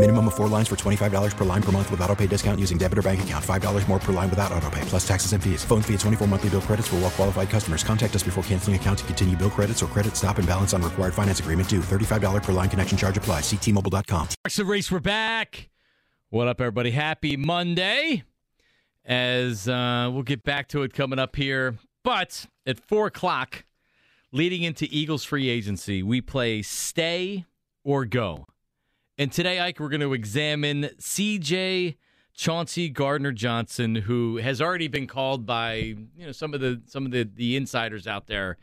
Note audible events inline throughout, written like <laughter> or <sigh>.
Minimum of four lines for $25 per line per month with auto pay discount using debit or bank account. $5 more per line without auto pay, plus taxes and fees. Phone fee at 24 monthly bill credits for all well qualified customers. Contact us before canceling account to continue bill credits or credit stop and balance on required finance agreement due. $35 per line connection charge applies. Ctmobile.com. The race, we're back. What up, everybody? Happy Monday. As uh, we'll get back to it coming up here. But at 4 o'clock, leading into Eagles free agency, we play stay or go. And today, Ike, we're going to examine CJ Chauncey Gardner Johnson, who has already been called by you know some of the some of the, the insiders out there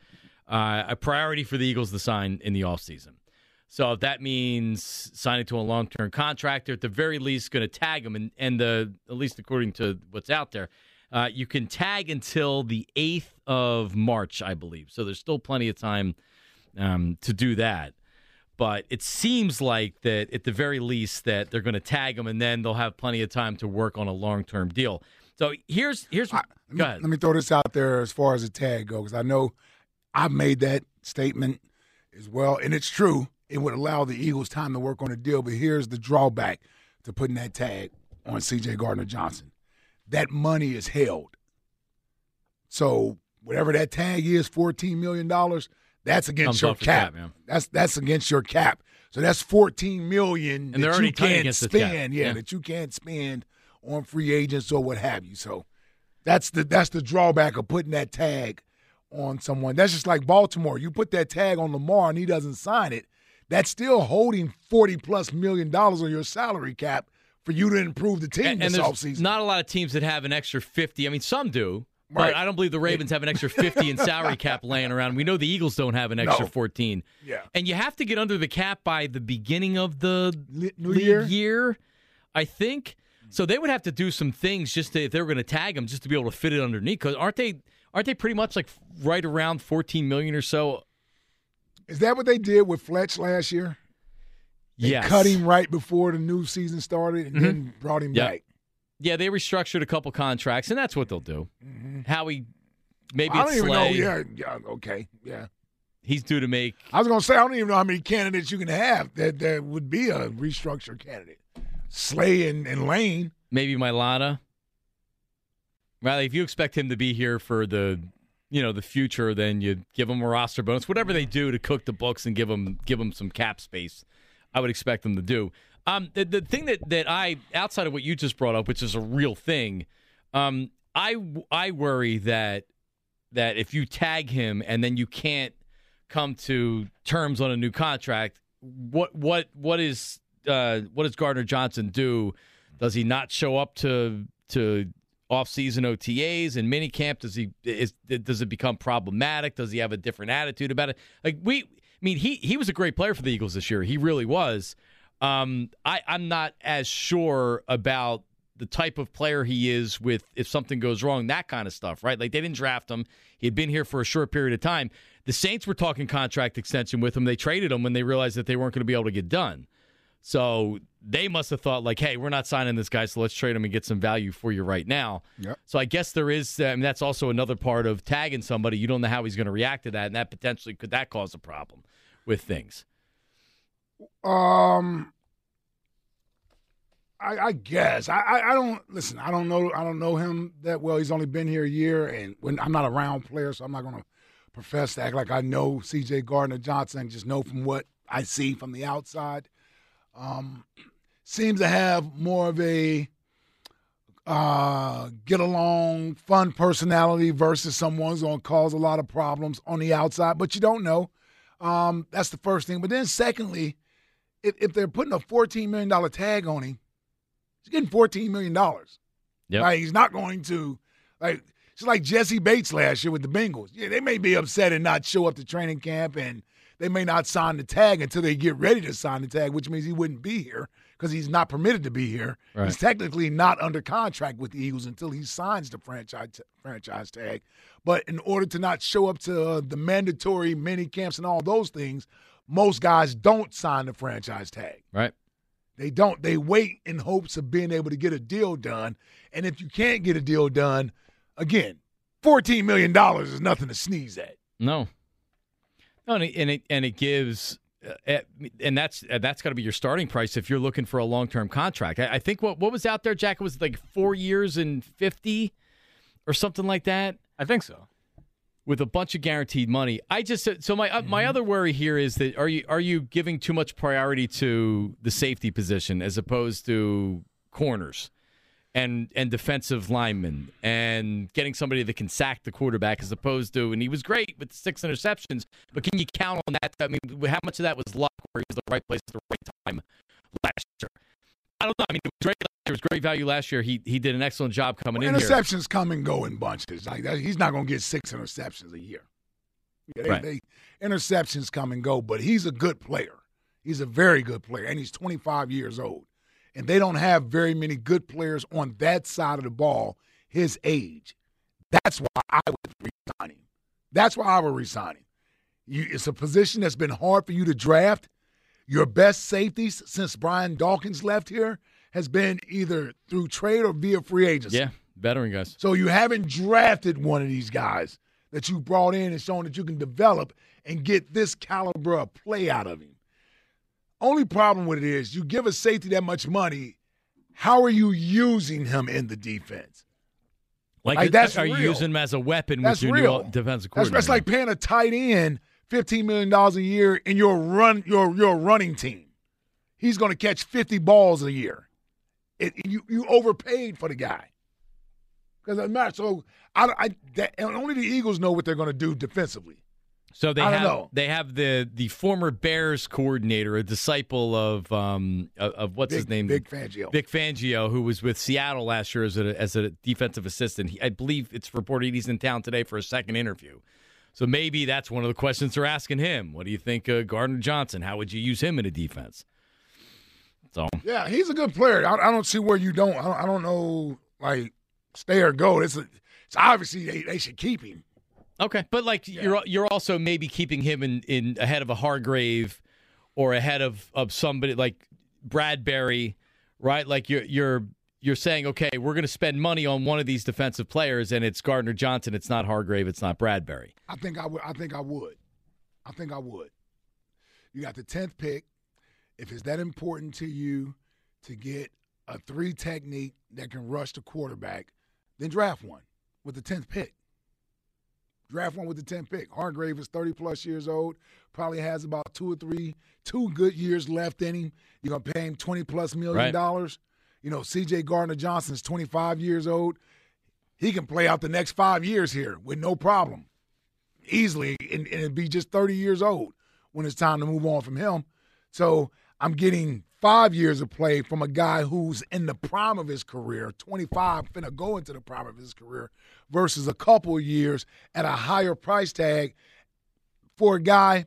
uh, a priority for the Eagles to sign in the offseason. So if that means signing to a long term contract, they're at the very least going to tag him, and, and the at least according to what's out there, uh, you can tag until the eighth of March, I believe. So there's still plenty of time um, to do that. But it seems like that at the very least that they're going to tag him, and then they'll have plenty of time to work on a long term deal. So here's here's I, let me. Let me throw this out there as far as the tag goes. I know I've made that statement as well, and it's true. It would allow the Eagles time to work on a deal, but here's the drawback to putting that tag on C.J. Gardner Johnson. That money is held. So whatever that tag is, fourteen million dollars, that's against Comes your cap. cap, yeah. That's that's against your cap. So that's fourteen million And that you can't against the cap. spend. Yeah, Yeah. that you can't spend on free agents or what have you. So that's the that's the drawback of putting that tag on someone. That's just like Baltimore. You put that tag on Lamar and he doesn't sign it. That's still holding forty plus million dollars on your salary cap for you to improve the team and, and this there's offseason. not a lot of teams that have an extra 50. I mean, some do. But Right. I don't believe the Ravens have an extra 50 in salary <laughs> cap laying around. We know the Eagles don't have an extra No. 14. Yeah. And you have to get under the cap by the beginning of the New year? year, I think. So they would have to do some things just to, if they were going to tag him, just to be able to fit it underneath. Because aren't they aren't they pretty much like right around 14 million or so? Is that what they did with Fletch last year? They Yes. cut him right before the new season started and mm-hmm. then brought him Yep. back. Yeah, they restructured a couple contracts, and that's what they'll do. Howie, maybe Mm-hmm. I don't even know. Yeah, yeah, okay, yeah. He's due to make I was gonna say I don't even know how many candidates you can have that that would be a restructured candidate. Slay and, and Lane. maybe Mailata. Riley, if you expect him to be here for the, you know, the future, then you give him a roster bonus, whatever they do to cook the books and give him give him some cap space. I would expect them to do. Um, the, the thing that that I outside of what you just brought up, which is a real thing, um, I I worry that that if you tag him and then you can't come to terms on a new contract, what what what is uh, what does Gardner Johnson do? Does he not show up to to off-season OTAs and minicamp? Does he is does it become problematic? Does he have a different attitude about it? Like we, I mean, he he was a great player for the Eagles this year. He really was. Um, I I'm not as sure about the type of player he is with if something goes wrong, that kind of stuff, right? Like they didn't draft him. He had been here for a short period of time. The Saints were talking contract extension with him. They traded him when they realized that they weren't going to be able to get done. So they must have thought like, "Hey, we're not signing this guy, so let's trade him and get some value for you right now." Yep. So I guess there is. I mean, that's also another part of tagging somebody. You don't know how he's going to react to that, and that potentially could that cause a problem with things. Um, I, I guess I, I I don't listen. I don't know. I don't know him that well. He's only been here a year, and when I'm not around players, so I'm not going to profess to act like I know C.J. Gardner Johnson. Just know from what I see from the outside. Um, seems to have more of a uh, get along, fun personality versus someone who's going to cause a lot of problems on the outside. But you don't know. Um, that's the first thing. But then, secondly, if, if they're putting a $14 million tag on him, he's getting $14 million. Yep. Like, he's not going to, like, it's like Jesse Bates last year with the Bengals. Yeah, they may be upset and not show up to training camp, and they may not sign the tag until they get ready to sign the tag, which means he wouldn't be here because he's not permitted to be here. Right. He's technically not under contract with the Eagles until he signs the franchise franchise tag. But in order to not show up to uh, the mandatory mini camps and all those things, most guys don't sign the franchise tag. Right. They don't. They wait in hopes of being able to get a deal done. And if you can't get a deal done, again, $14 million is nothing to sneeze at. No. No, and it, and it, and it gives, uh, and that's uh, that's got to be your starting price if you're looking for a long term contract. I, I think what what was out there, Jack, was like four years and fifty, or something like that. I think so. With a bunch of guaranteed money, I just so my uh, my other worry here is that are you are you giving too much priority to the safety position as opposed to corners? and and defensive linemen and getting somebody that can sack the quarterback as opposed to and he was great with six interceptions but can you count on that? I mean how much of that was luck where he was the right place at the right time last year i don't know i mean it was great it was great value last year he he did an excellent job coming well, in interceptions here. come and go in bunches like that. he's not going to get six interceptions a year yeah, they, Right. they, interceptions come and go but he's a good player he's a very good player and he's 25 years old and they don't have very many good players on that side of the ball his age. That's why I would resign him. That's why I would resign him. You, it's a position that's been hard for you to draft. Your best safeties since Brian Dawkins left here has been either through trade or via free agency. yeah veteran guys So you haven't drafted one of these guys that you brought in and shown that you can develop and get this caliber of play out of him. Only problem with it is you give a safety that much money, how are you using him in the defense? like, Like, that's are you real. using him as a weapon That's with your real. new defensive That's, coordinator that's like paying a tight end fifteen million dollars a year in your run your your running team. He's going to catch fifty balls a year. It, you you overpaid for the guy because I'm not so. I, I that, only the Eagles know what they're going to do defensively. So they have know. they have the the former Bears coordinator, a disciple of um of, of what's Big- his name, Vic Fangio. Vic Fangio, who was with Seattle last year as a as a defensive assistant. He, I believe it's reported he's in town today for a second interview. So maybe that's one of the questions they're asking him. What do you think, uh, Gardner Johnson? How would you use him in a defense? So Yeah, he's a good player. I, I don't see where you don't. I don't, I don't know, like stay or go. It's, a, it's obviously they, they should keep him. Okay, but like you're you're also maybe keeping him in, in ahead of a Hargrave or ahead of, of somebody like Bradbury, right? Like you're you're you're saying, okay, we're going to spend money on one of these defensive players, and it's Gardner Johnson. It's not Hargrave. It's not Bradbury. I think I would. I think I would. I think I would. You got the tenth pick. If it's that important to you to get a three technique that can rush the quarterback, then draft one with the tenth pick. Draft one with the tenth pick. Hargrave is thirty plus years old. Probably has about two or three, two good years left in him. You're gonna pay him twenty plus million Right. You know, C.J. Gardner Johnson is twenty five years old. He can play out the next five years here with no problem easily and, and be just 30 years old when it's time to move on from him. So I'm getting five years of play from a guy who's in the prime of his career, 25, finna go into the prime of his career, versus a couple years at a higher price tag for a guy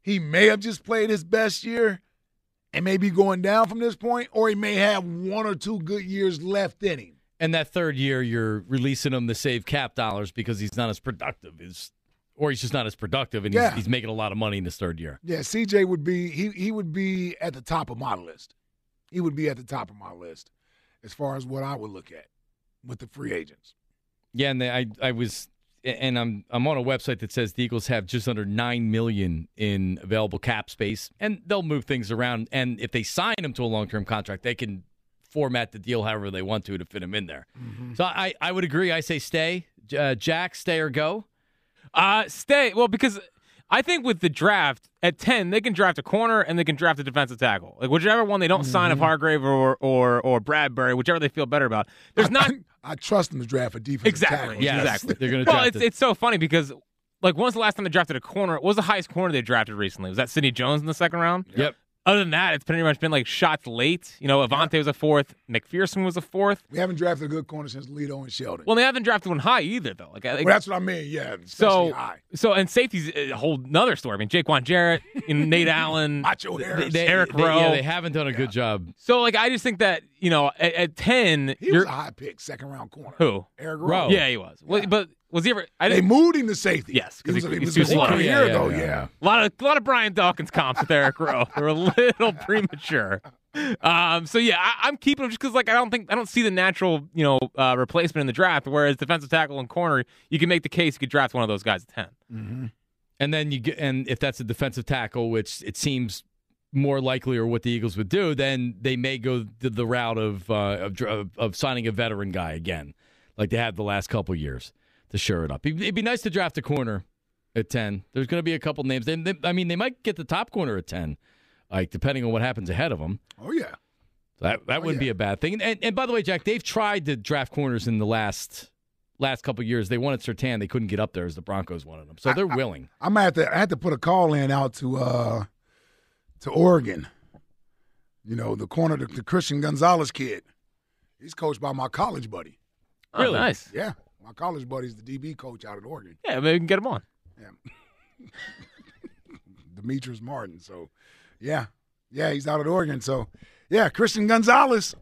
he may have just played his best year and may be going down from this point, or he may have one or two good years left in him. And that third year, you're releasing him to save cap dollars because he's not as productive as, or he's just not as productive, and Yeah. he's, he's making a lot of money in his third year. Yeah, CJ would be he he would be at the top of my list. He would be at the top of my list as far as what I would look at with the free agents. Yeah, and they, I I was and I'm I'm on a website that says the Eagles have just under nine million in available cap space, and they'll move things around. And if they sign him to a long term contract, they can format the deal however they want to to fit him in there. So I I would agree. I say stay, uh, Jack, stay or go. Uh, stay. Well, because I think with the draft at ten, they can draft a corner and they can draft a defensive tackle. Like whichever one they don't sign of Hargrave or or or Bradbury, whichever they feel better about. There's not <laughs> I trust them to draft a defense. exactly. tackle. Yes, exactly. they're gonna Well, it's it. it's so funny because like when's the last time they drafted a corner? What was the highest corner they drafted recently? Was that Sidney Jones in the second round? Yep. Other than that, it's pretty much been like shots late. You know, Avonte was a fourth, McPherson was a fourth. We haven't drafted a good corner since Lito and Sheldon. Well, they haven't drafted one high either, though. Like, I think Well, that's what I mean. Yeah, so, high. so and safety's a whole nother story. I mean, Jaiquawn Jarrett, and Nate <laughs> Allen, Macho Harris. They- Eric they- Rowe. Yeah, they haven't done a good job. So, like, I just think that you know, at, at ten, he was you're a high pick, second round corner. who? Eric Rowe. Rowe. Yeah, he was. Well, but was he ever? I They didn't. moved him to safety. Yes, 'cause he was, he- he was too a slow. a Yeah, year yeah, ago. yeah, Yeah. yeah. A lot of a lot of Brian Dawkins comps with Eric Rowe. <laughs> They're a little premature. Um, so yeah, I, I'm keeping him just because like I don't think I don't see the natural you know uh, replacement in the draft. Whereas defensive tackle and corner, you can make the case you could draft one of those guys at ten. And then you get, and if that's a defensive tackle, which it seems more likely or what the Eagles would do, then they may go the, the route of, uh, of of signing a veteran guy again, like they had the last couple years to shore it up. It'd, be nice to draft a corner at ten. There's going to be a couple names. They, they, I mean, they might get the top corner at ten, like depending on what happens ahead of them. Oh yeah. That that wouldn't be a bad thing. And, and by the way, Jack, they've tried to draft corners in the last last couple years. They wanted Surtain, they couldn't get up there as the Broncos wanted them, so they're willing. I might have to. I had to put a call in out to uh to Oregon. You know, the corner, the, the Christian Gonzalez kid. He's coached by my college buddy. Oh, Really? nice. Yeah, my college buddy's the DB coach out at Oregon, Yeah, maybe we can get him on. Yeah. <laughs> Demetrice Martin. So, yeah, yeah, he's out at Oregon. So, yeah, Christian Gonzalez.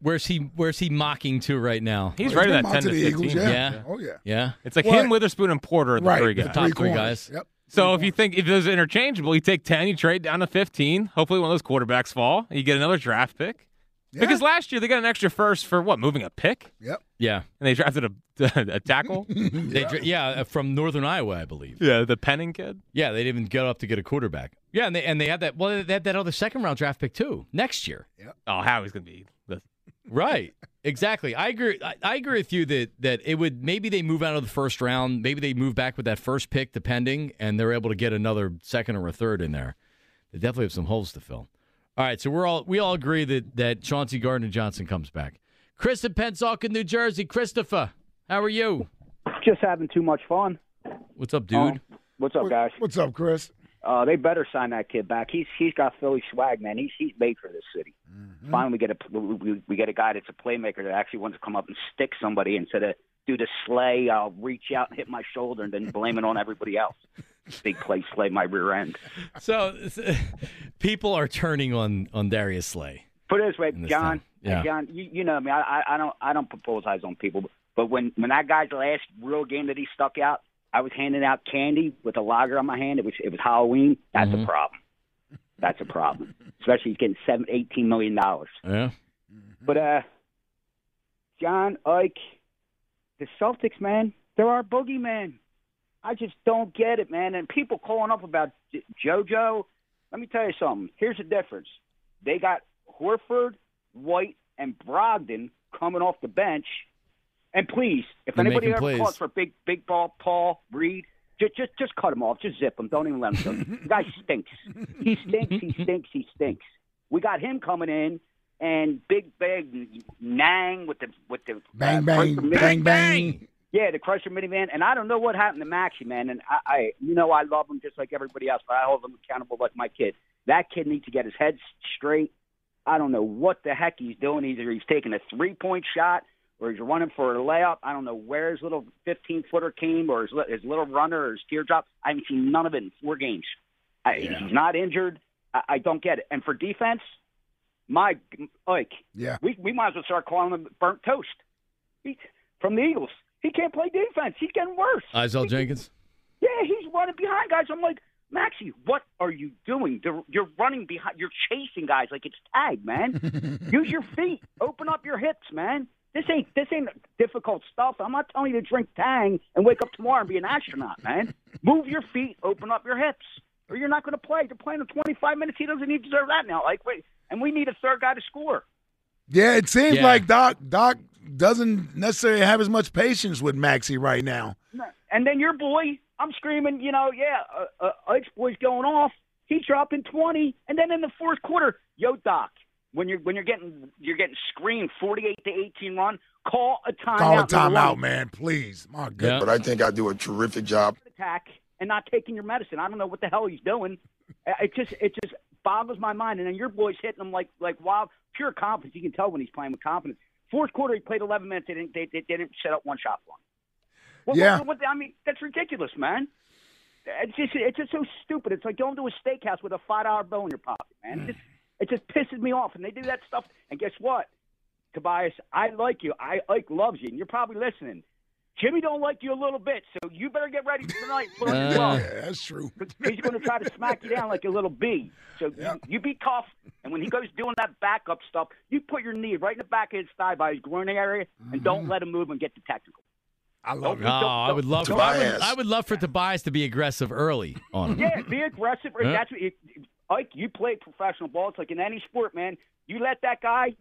Where's he? Where's he mocking to right now? He's Oh, right been at that ten to to, the Eagles. 15. Yeah. Yeah. Oh yeah. Yeah, It's like What? him, Witherspoon, and Porter, the right. three the guys. top three corners. guys. Yep. So if you think if those are interchangeable, you take ten, you trade down to fifteen. Hopefully, one of those quarterbacks fall. You get another draft pick. Yeah. Because last year they got an extra first for what moving a pick, Yep. yeah, and they drafted a, <laughs> a tackle. <laughs> they, yeah, uh, from Northern Iowa, I believe. yeah, the Penning kid. Yeah, they didn't even get up to get a quarterback. Yeah, and they and they had that. Well, they had that other second round draft pick too next year. Oh, Howie's gonna be. The, Right. Exactly. I agree. I, I agree with you that that it would maybe they move out of the first round. Maybe they move back with that first pick, depending, and they're able to get another second or a third in there. They definitely have some holes to fill. All right, so we're all we all agree that that Chauncey Gardner Johnson comes back. Chris in Pennsauken, New Jersey. Christopher, how are you? Just having too much fun. What's up, dude? Um, what's up, guys? What's up, Chris? Uh, they better sign that kid back. He's he's got Philly swag, man. He's he's made for this city. Finally, we get a we, we- get a guy that's a playmaker that actually wants to come up and stick somebody instead of do the slay. I'll reach out and hit my shoulder and then blame it on everybody else. <laughs> Big play slay my rear end. So, people are turning on on Darius Slay. Put it this way, this John. Yeah. John, you, you know me. I, I I don't I don't propose eyes on people, but when when that guy's last real game that he stuck out, I was handing out candy with a lager on my hand. It was it was Halloween. That's Mm-hmm. a problem. That's a problem, especially he's getting seven eighteen million dollars. Yeah. But uh, John Ike, the Celtics, man, they're our boogeyman. I just don't get it, man. And people calling up about J- JoJo. Let me tell you something. Here's the difference. They got Horford, White, and Brogdon coming off the bench. And please, if They're anybody ever plays. calls for big, big ball, Paul Reed, just, just, just cut him off. Just zip him. Don't even let him. do it. the guy stinks. He stinks. He stinks. He stinks. We got him coming in, and big, big Nang with the with the Bang uh, bang Crusher bang bang. Yeah, the Crusher minivan, and I don't know what happened to Maxey, man. And I, I, you know, I love him just like everybody else, but I hold him accountable like my kid. That kid needs to get his head straight. I don't know what the heck he's doing. Either he's taking a three point shot or he's running for a layup. I don't know where his little 15 footer came or his, li- his little runner or his teardrop. I haven't seen none of it in four games. I, He's not injured. I, I don't get it. And for defense, my like, Yeah. we we might as well start calling him burnt toast. He, from the Eagles, he can't play defense. He's getting worse. Isaiah Jenkins. Yeah, he's running behind guys. I'm like, Maxey, what are you doing? They're- You're running behind. You're chasing guys like it's tag, man. <laughs> Use your feet. Open up your hips, man. This ain't this ain't difficult stuff. I'm not telling you to drink Tang and wake up tomorrow and be an astronaut, man. <laughs> Move your feet. Open up your hips, or you're not going to play. You're playing in 25 minutes. He doesn't even deserve that now. Like, wait, and we need a third guy to score. Yeah, it seems Yeah. like Doc Doc doesn't necessarily have as much patience with Maxey right now. And then your boy, I'm screaming, you know, yeah, uh, uh, Ike's boy's going off. He's dropping 20, and then in the fourth quarter, yo, Doc, when you're when you're getting you're getting screened 48 to 18 run, call a timeout. Call a number one. timeout, man, please. My goodness. But I think I do a terrific job. attack and not taking your medicine. I don't know what the hell he's doing. It just, it just, boggles my mind. And then your boy's hitting him like like wild, pure confidence. You can tell when he's playing with confidence. Fourth quarter, he played 11 minutes. They didn't they, they, they didn't set up one shot for him. What, Yeah. What, what, I mean, that's ridiculous, man. It's just it's just so stupid. It's like going to a steakhouse with a five dollar bill in your pocket, man. It just it just pisses me off. And they do that stuff. And guess what, Tobias? I like you. I Ike loves you, and you're probably listening. Jimmy don't like you a little bit, so you better get ready for tonight. Put Uh. Yeah, that's true. <laughs> He's going to try to smack you down like a little bee. So you, you be tough. And when he goes doing that backup stuff, you put your knee right in the back of his thigh by his groin area, and don't let him move and get the technical. I love it Oh, I would love. For, I, would, Tobias. I would love for Tobias to be aggressive early on him. Yeah, be aggressive. Yeah. That's what you, Ike. You play professional ball. It's like in any sport, man. You let that guy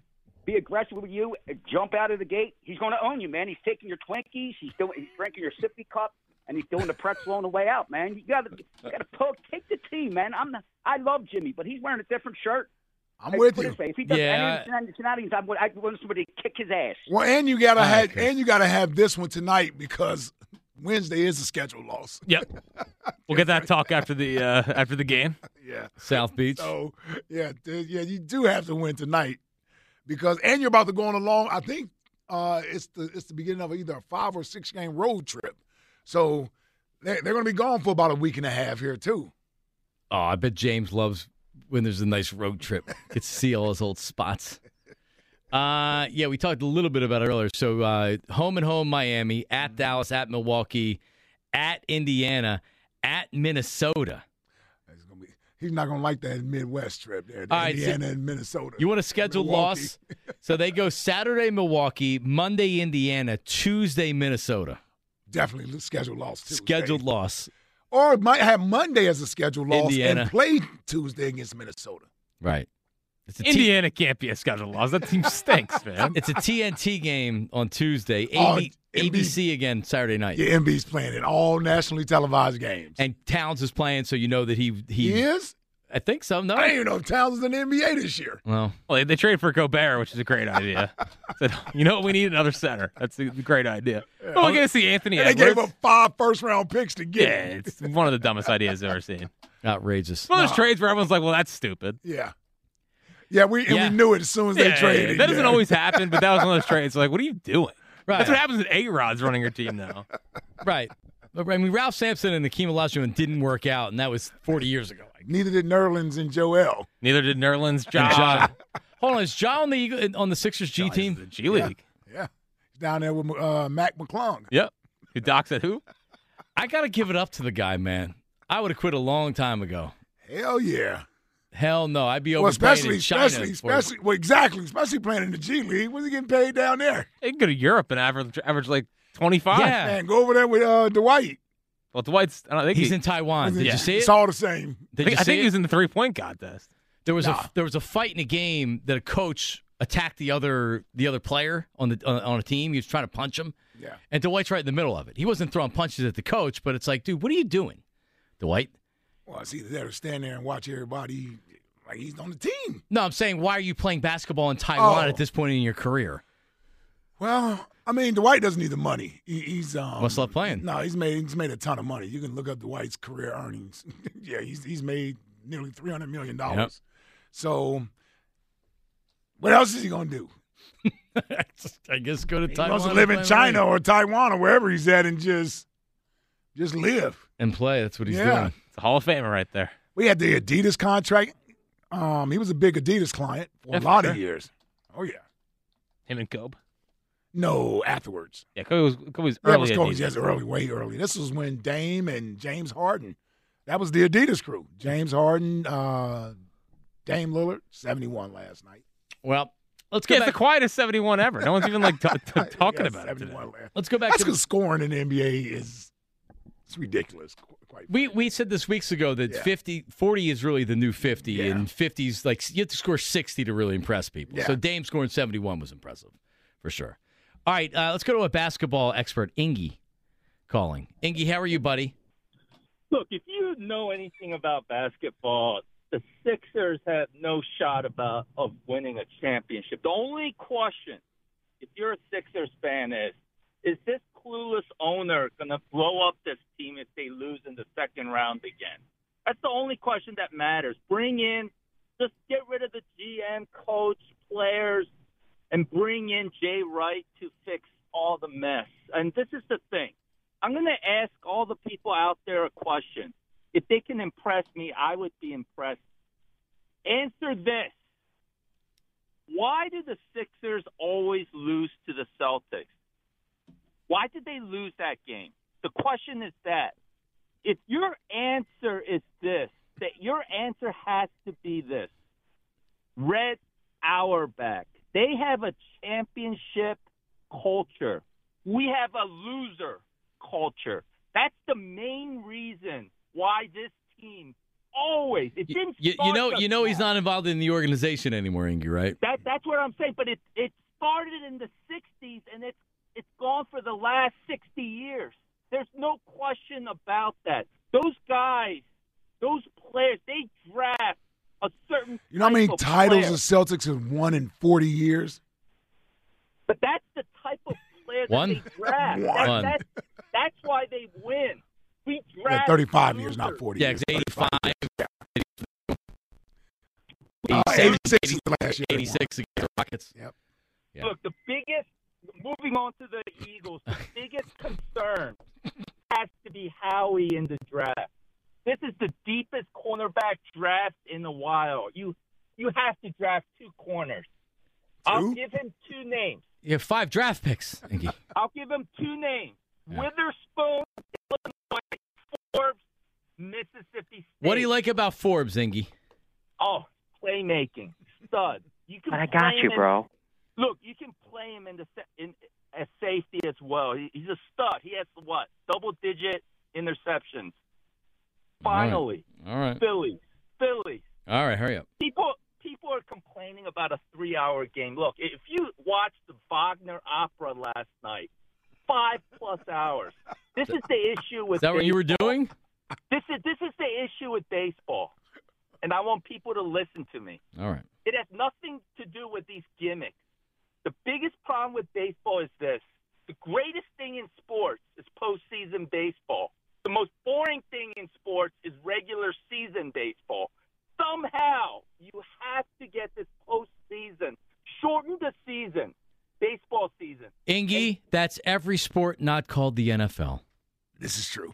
be aggressive with you, jump out of the gate. He's going to own you, man. He's taking your Twinkies. He's doing. He's drinking your sippy cup, and he's doing the pretzel on the way out, man. You got to, you got to poke, take the team, man. I'm. Not, I love Jimmy, but he's wearing a different shirt. I'm Hey, with you. If he does Yeah. any of the shenanigans, I would. Want somebody to kick his ass. Well, and you gotta All right, have Chris. and you gotta have this one tonight because Wednesday is a scheduled loss. Yep. <laughs> We'll get that talk after the uh, after the game. Yeah. South Beach. So yeah, th- yeah, you do have to win tonight because and you're about to go on a long. I think uh, it's the it's the beginning of either a five or six game road trip. So they're, they're going to be gone for about a week and a half here too. Oh, I bet James loves when there's a nice road trip. Gets to see all his old spots. Uh, yeah, we talked a little bit about it earlier. So, uh, home and home Miami, at Dallas, at Milwaukee, at Indiana, at Minnesota. Gonna be, he's not going to like that Midwest trip there, right, so- Indiana and Minnesota. You want to schedule Milwaukee. loss? so they go Saturday Milwaukee, Monday Indiana, Tuesday Minnesota. Definitely scheduled loss. Tuesday. Scheduled loss. or might have Monday as a scheduled loss Indiana. and play Tuesday against Minnesota. Right. It's a T- Indiana can't be a scheduled loss. That team stinks, <laughs> man. it's a TNT game on Tuesday. Oh, AB, MB ABC again Saturday night. Yeah, MB's playing in all nationally televised games. And Towns is playing, so you know that he he. He is? I think so. No. I didn't even know if Towns is in the NBA this year. Well, Well, they, they trade for Gobert, which is a great idea. <laughs> Said, you know what? We need another center. That's a great idea. Oh, we're going to see Anthony And they gave up five first round picks to get yeah, him. it's one of the dumbest ideas I've ever seen. outrageous. One of those trades where everyone's like, well, that's stupid. Yeah. Yeah, we and Yeah. we knew it as soon as they Yeah, traded. That doesn't yeah. always happen, but that was one of those trades. Like, what are you doing? Right. That's what happens when A Rod's running your team now. <laughs> Right. But, I mean, Ralph Sampson and Akeem Olajuwon didn't work out, and that was 40 years ago. Neither did Nerlens and Joel. Neither did Nerlens, John. John. <laughs> Hold on, is John on the on the Sixers G team? The G League. Yeah. He's down there with uh, Mac McClung. Yep. Who docks at who? I got to give it up to the guy, man. I would have quit a long time ago. Hell yeah. Hell no, I'd be Well, overpaying especially, in China. especially, especially, well, exactly, especially playing in the G League. What's he getting paid down there? They can go to Europe and average, average like 25. Yeah. Man, go over there with uh, Dwight. Well, Dwight's, I don't think He's he, in Taiwan. Did Yeah. you see It's all the same. Did I think, you I think it? he was in the three point contest. There was Nah. a there was a fight in a game that a coach attacked the other the other player on the on, on a team. He was trying to punch him. Yeah. And Dwight's right in the middle of it. He wasn't throwing punches at the coach, but it's like, dude, what are you doing, Dwight? Well, it's either that or stand there and watch everybody like he's on the team. No, I'm saying, why are you playing basketball in Taiwan Oh. at this point in your career? Well, I mean, Dwight doesn't need the money. He, he's um, Must love playing. No, he's made he's made a ton of money. You can look up Dwight's career earnings. <laughs> yeah, he's he's made nearly three hundred million dollars. Yep. So, what else is he gonna do? <laughs> I guess go to He Taiwan. wants to live in China away. or Taiwan or wherever he's at and just just live. and play. That's what he's Yeah. doing. It's a Hall of Famer right there. We had the Adidas contract. Um, he was a big Adidas client for Yeah, a for lot sure. of years. Oh yeah. Him and Kobe. No, afterwards. Yeah, Kobe was, Kobe was Yeah, it early. was at Kobe's yes, early, way early. This was when Dame and James Harden. That was the Adidas crew. James Harden, uh, Dame Lillard, seventy-one last night. Well, let's get Yeah, the quietest 71 ever. No one's even like t- <laughs> t- talking Yeah, about it. Today. 71 last. Let's go back That's to because scoring in the NBA is it's ridiculous. Quite We we said this weeks ago that Yeah. 50, 40 is really the new 50, Yeah. and 50's like you have to score 60 to really impress people. Yeah. So Dame scoring 71 was impressive, for sure. All right, uh, let's go to a basketball expert, Ingy, calling. Ingy, how are you, buddy? Look, if you know anything about basketball, the Sixers have no shot about of winning a championship. The only question, if you're a Sixers fan, is is this clueless owner going to blow up this team if they lose in the second round again? That's the only question that matters. Bring in Just get rid of the GM, coach, players, and bring in Jay Wright to fix all the mess. And this is the thing. I'm going to ask all the people out there a question. If they can impress me, I would be impressed. Answer this. Why do the Sixers always lose to the Celtics? Why did they lose that game? The question is that. If your answer is this, that your answer has to be this. Red Auerbach. They have a championship culture. We have a loser culture. That's the main reason why this team always it didn't. You, you know, you know, he's not involved in the organization anymore, Ingy, right? That that's what I'm saying. But it it started in the '60s and it's it's gone for the last 60 years. There's no question about that. Those guys, those players, they draft a certain. You know how many titles player. the Celtics have won in 40 years? But that's the type of player that One? they draft. <laughs> One. That, that's, that's why they win. We draft 35 years, not 40 Yeah, years. 85. Uh, 87, 86 is the last year. 86 against the Rockets. Yep. Yeah. Look, the biggest. Moving on to the Eagles, the biggest concern has to be Howie in the draft. This is the deepest cornerback draft in a while. You you have to draft two corners. I'll give him two names. You have five draft picks, Ingy. I'll give him two names: Witherspoon, Illinois, Forbes, Mississippi State. What do you like about Forbes, Ingy? Oh, playmaking, stud. You can. I got you, in- bro. Look, you can play him in the in as safety as well. He, he's a stud. He has what double digit interceptions. Finally, All right. Phillies, Phillies. All right, hurry up. People people are complaining about a three hour game. Look, if you watched the Wagner opera last night, five plus hours. This is the issue with. Is that what you were doing? This is this is the issue with baseball, and I want people to listen to me. All right. It has nothing to do with these gimmicks. The problem with baseball is this. The greatest thing in sports is postseason baseball. The most boring thing in sports is regular season baseball. Somehow, you have to get this postseason. Shorten the season, baseball season. Ingy, that's every sport not called the NFL. This is true.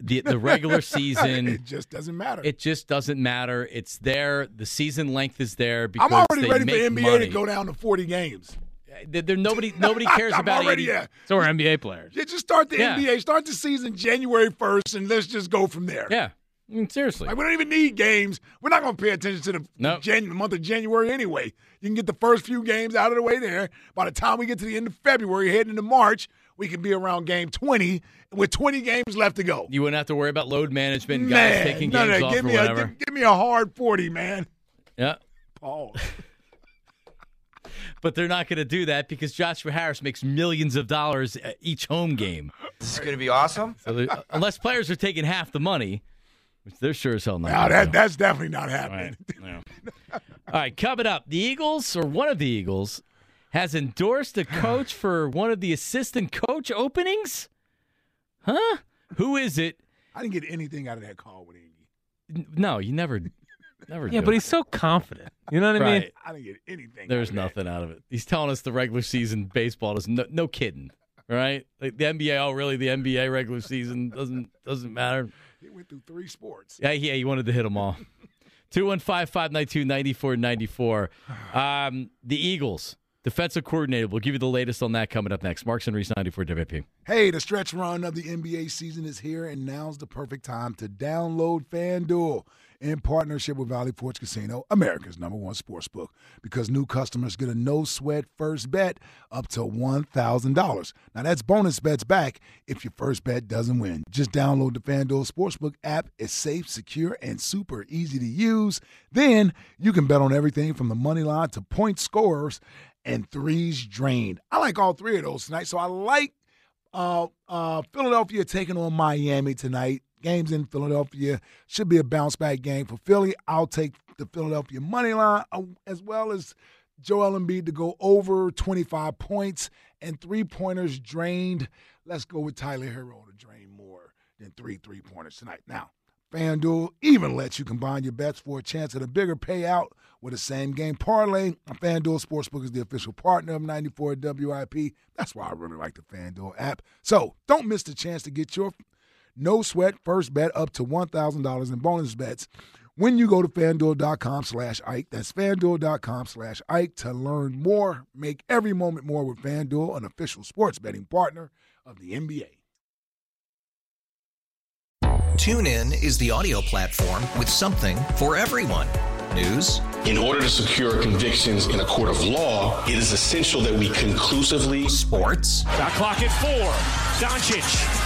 The the regular season <laughs> it just doesn't matter. It just doesn't matter. It's there. The season length is there because I'm already they ready make for NBA money. to go down to 40 games. There, there- nobody nobody <laughs> cares about already 80 at. So are NBA players. Yeah, just start the Yeah. NBA. Start the season January 1st, and let's just go from there. Yeah, I mean, seriously. Like, we don't even need games. We're not going to pay attention to the Nope. Jan- month of January anyway. You can get the first few games out of the way there. By the time we get to the end of February, heading into March, we can be around game 20 with 20 games left to go. You wouldn't have to worry about load management, and guys Man, taking no, games no, off give or me a whatever. give, give me a hard 40, man. yeah. Paul. <laughs> But they're not going to do that because Joshua Harris makes millions of dollars uh, each home game. This is going to be awesome. So unless players are taking half the money, which they're sure as hell not. Now gonna that that's definitely not happening. All right, coming up, the Eagles or one of the Eagles has endorsed a <sighs> coach for one of the assistant coach openings. Huh? Who is it? I didn't get anything out of that call with Andy. No, you never, never. Yeah, do but it. he's so confident. You know what I mean? Right. I didn't get anything. There's nothing out of it. He's telling us the regular season baseball is no, no kidding, right? Like the NBA. Oh, really? The NBA regular season doesn't doesn't matter. He went through three sports. Yeah, yeah, he wanted to hit them all. <laughs> 215 592 9494. Um, The Eagles, defensive coordinator. We'll give you the latest on that coming up next. Marks and Reese 94 WIP. Hey, the stretch run of the NBA season is here, and now's the perfect time to download FanDuel in partnership with Valley Forge Casino, America's number one sports book, because new customers get a no sweat first bet up to $1,000. Now, that's bonus bets back if your first bet doesn't win. Just download the FanDuel Sportsbook app. It's safe, secure, and super easy to use. Then you can bet on everything from the money line to point scorers and threes drained. I like all three of those tonight, so I like uh, uh, Philadelphia taking on Miami tonight. Games in Philadelphia should be a bounce back game for Philly. I'll take the Philadelphia money line uh, as well as Joel Embiid to go over 25 points and three pointers drained. Let's go with Tyler Herro to drain more than three three pointers tonight. Now, FanDuel even lets you combine your bets for a chance at a bigger payout with a same game parlay. FanDuel Sportsbook is the official partner of 94 WIP. That's why I really like the FanDuel app. So don't miss the chance to get your no sweat first bet up to $1,000 in bonus bets when you go to fanduel.com slash Ike. That's fanduel.com slash Ike to learn more. Make every moment more with FanDuel, an official sports betting partner of the NBA. TuneIn is the audio platform with something for everyone. News. In order to secure convictions in a court of law, it is essential that we conclusively. Sports. Shot clock at four. Doncic.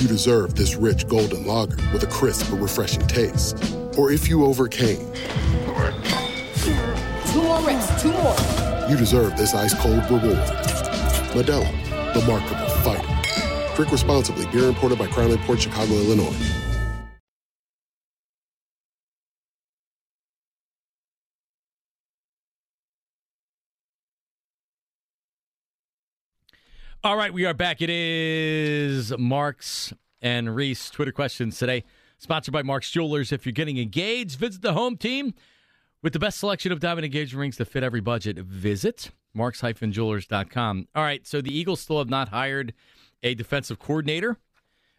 you deserve this rich golden lager with a crisp but refreshing taste. Or if you overcame, Two more reps, two more. you deserve this ice cold reward. Modelo, the Markable Fighter. Drink responsibly. Beer imported by Crown Port Chicago, Illinois. All right, we are back. It is Marks and Reese Twitter questions today, sponsored by Marks Jewelers. If you're getting engaged, visit the home team with the best selection of diamond engagement rings to fit every budget. Visit marks-jewelers.com. All right, so the Eagles still have not hired a defensive coordinator.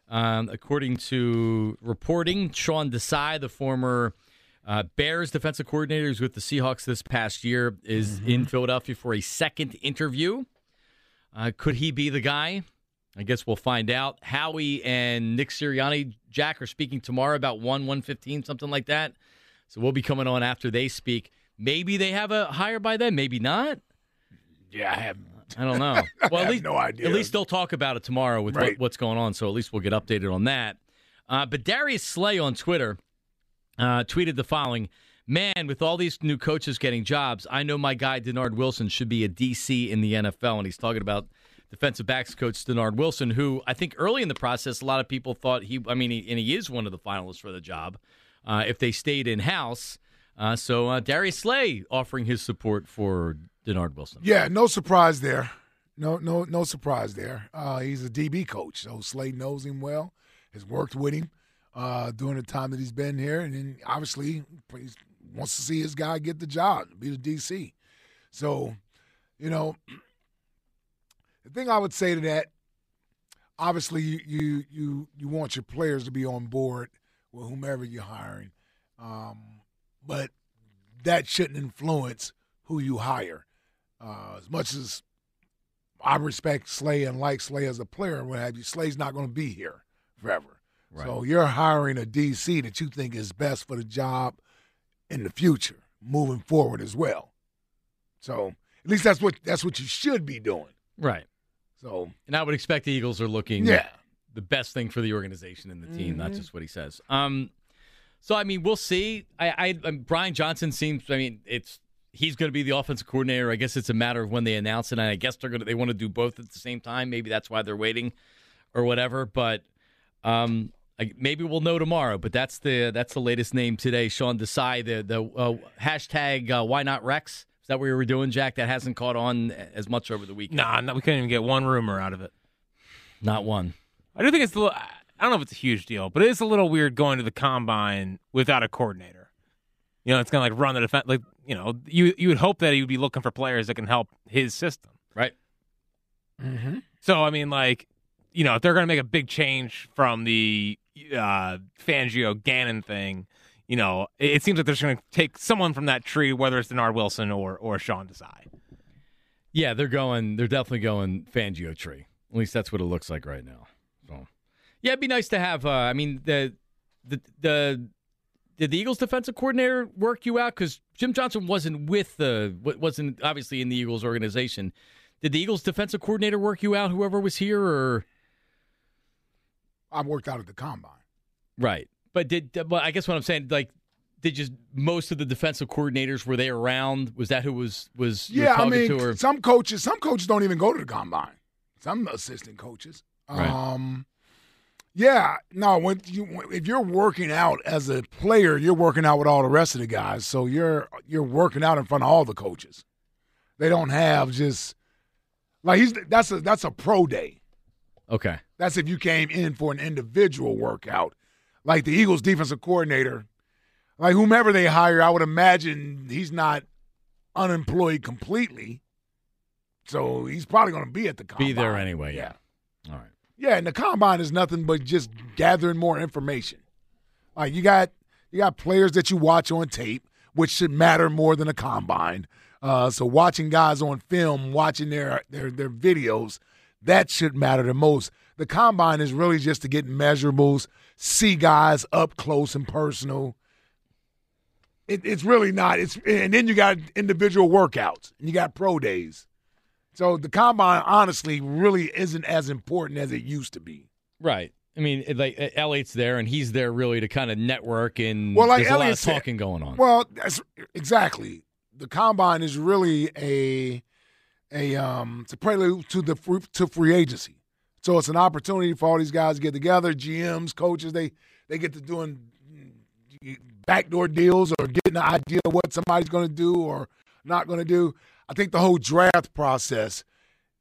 Um, according to reporting, Sean Desai, the former uh, Bears defensive coordinator who's with the Seahawks this past year, is in Philadelphia for a second interview. Uh, could he be the guy? I guess we'll find out. Howie and Nick Sirianni, Jack, are speaking tomorrow about 1 115, something like that. So we'll be coming on after they speak. Maybe they have a hire by then, maybe not. Yeah, I have. I don't know. <laughs> Well, at least, no idea. At least they'll talk about it tomorrow with Right. what, what's going on. So at least we'll get updated on that. Uh, but Darius Slay on Twitter uh, tweeted the following Man, with all these new coaches getting jobs, I know my guy, Denard Wilson, should be a DC in the NFL. And he's talking about defensive backs coach Denard Wilson, who I think early in the process, a lot of people thought he, I mean, he, and he is one of the finalists for the job uh, if they stayed in house. Uh, so uh, Darius Slay offering his support for Denard Wilson. Yeah, no surprise there. No, no, no surprise there. Uh, he's a DB coach, so Slay knows him well. Has worked with him uh, during the time that he's been here, and then obviously he wants to see his guy get the job, be the DC. So, you know, the thing I would say to that, obviously, you you you, you want your players to be on board with whomever you're hiring, um, but that shouldn't influence who you hire. Uh, as much as I respect Slay and like Slay as a player and what have you, Slay's not going to be here forever. So you're hiring a DC that you think is best for the job in the future, moving forward as well. So at least that's what that's what you should be doing. Right. So And I would expect the Eagles are looking Yeah. the best thing for the organization and the team, not Mhm. just what he says. Um, so I mean, we'll see. I, I Brian Johnson seems. I mean, it's he's going to be the offensive coordinator. I guess it's a matter of when they announce it. And I guess they're going to they want to do both at the same time. Maybe that's why they're waiting, or whatever. But um, maybe we'll know tomorrow. But that's the that's the latest name today. Sean Desai, the the uh, hashtag uh, Why Not Rex. Is that what we were doing, Jack? That hasn't caught on as much over the weekend. Nah, no, we couldn't even get one rumor out of it. Not one. I do think it's a little. I don't know if it's a huge deal, but it is a little weird going to the combine without a coordinator. You know, it's gonna like run the defense. Like you know, you you would hope that he would be looking for players that can help his system, right? Mm-hmm. So I mean, like, you know, if they're gonna make a big change from the uh, Fangio Gannon thing, you know, it, seems like they're just going to take someone from that tree, whether it's Denard Wilson or or Sean Desai. Yeah, they're going. They're definitely going Fangio tree. At least that's what it looks like right now. So, yeah, it'd be nice to have. Uh, I mean, the the the did the Eagles defensive coordinator work you out? Because Jim Johnson wasn't with the wasn't obviously in the Eagles organization. Did the Eagles defensive coordinator work you out? Whoever was here, or I worked out at the combine. right? But did but I guess what I'm saying, like, did just most of the defensive coordinators were they around? Was that who was was Yeah, I mean, to? Or some coaches, some coaches don't even go to the combine. Some assistant coaches. Right. Um, yeah, no. When you if you're working out as a player, you're working out with all the rest of the guys. So you're you're working out in front of all the coaches. They don't have just like he's that's a that's a pro day. okay, That's if you came in for an individual workout, like the Eagles defensive coordinator, like whomever they hire. I would imagine he's not unemployed completely, so he's probably going to be at the combine. be there anyway. Yeah. All right. Yeah, and the combine is nothing but just gathering more information. Like you got you got players that you watch on tape, which should matter more than a combine. Uh, so watching guys on film, watching their their their videos, that should matter the most. The combine is really just to get measurables, see guys up close and personal. It, it's really not. It's and then you got individual workouts and you got pro days. So the combine, honestly, really isn't as important as it used to be. Right. I mean, like uh, Elliott's there, and he's there really to kind of network, and Well, like there's a lot of talking going on. Well, that's exactly. The combine is really a a um it's a prelude to the free, to free agency. So it's an opportunity for all these guys to get together, GMs, coaches, they they get to doing backdoor deals or getting an idea of what somebody's going to do or not going to do. I think the whole draft process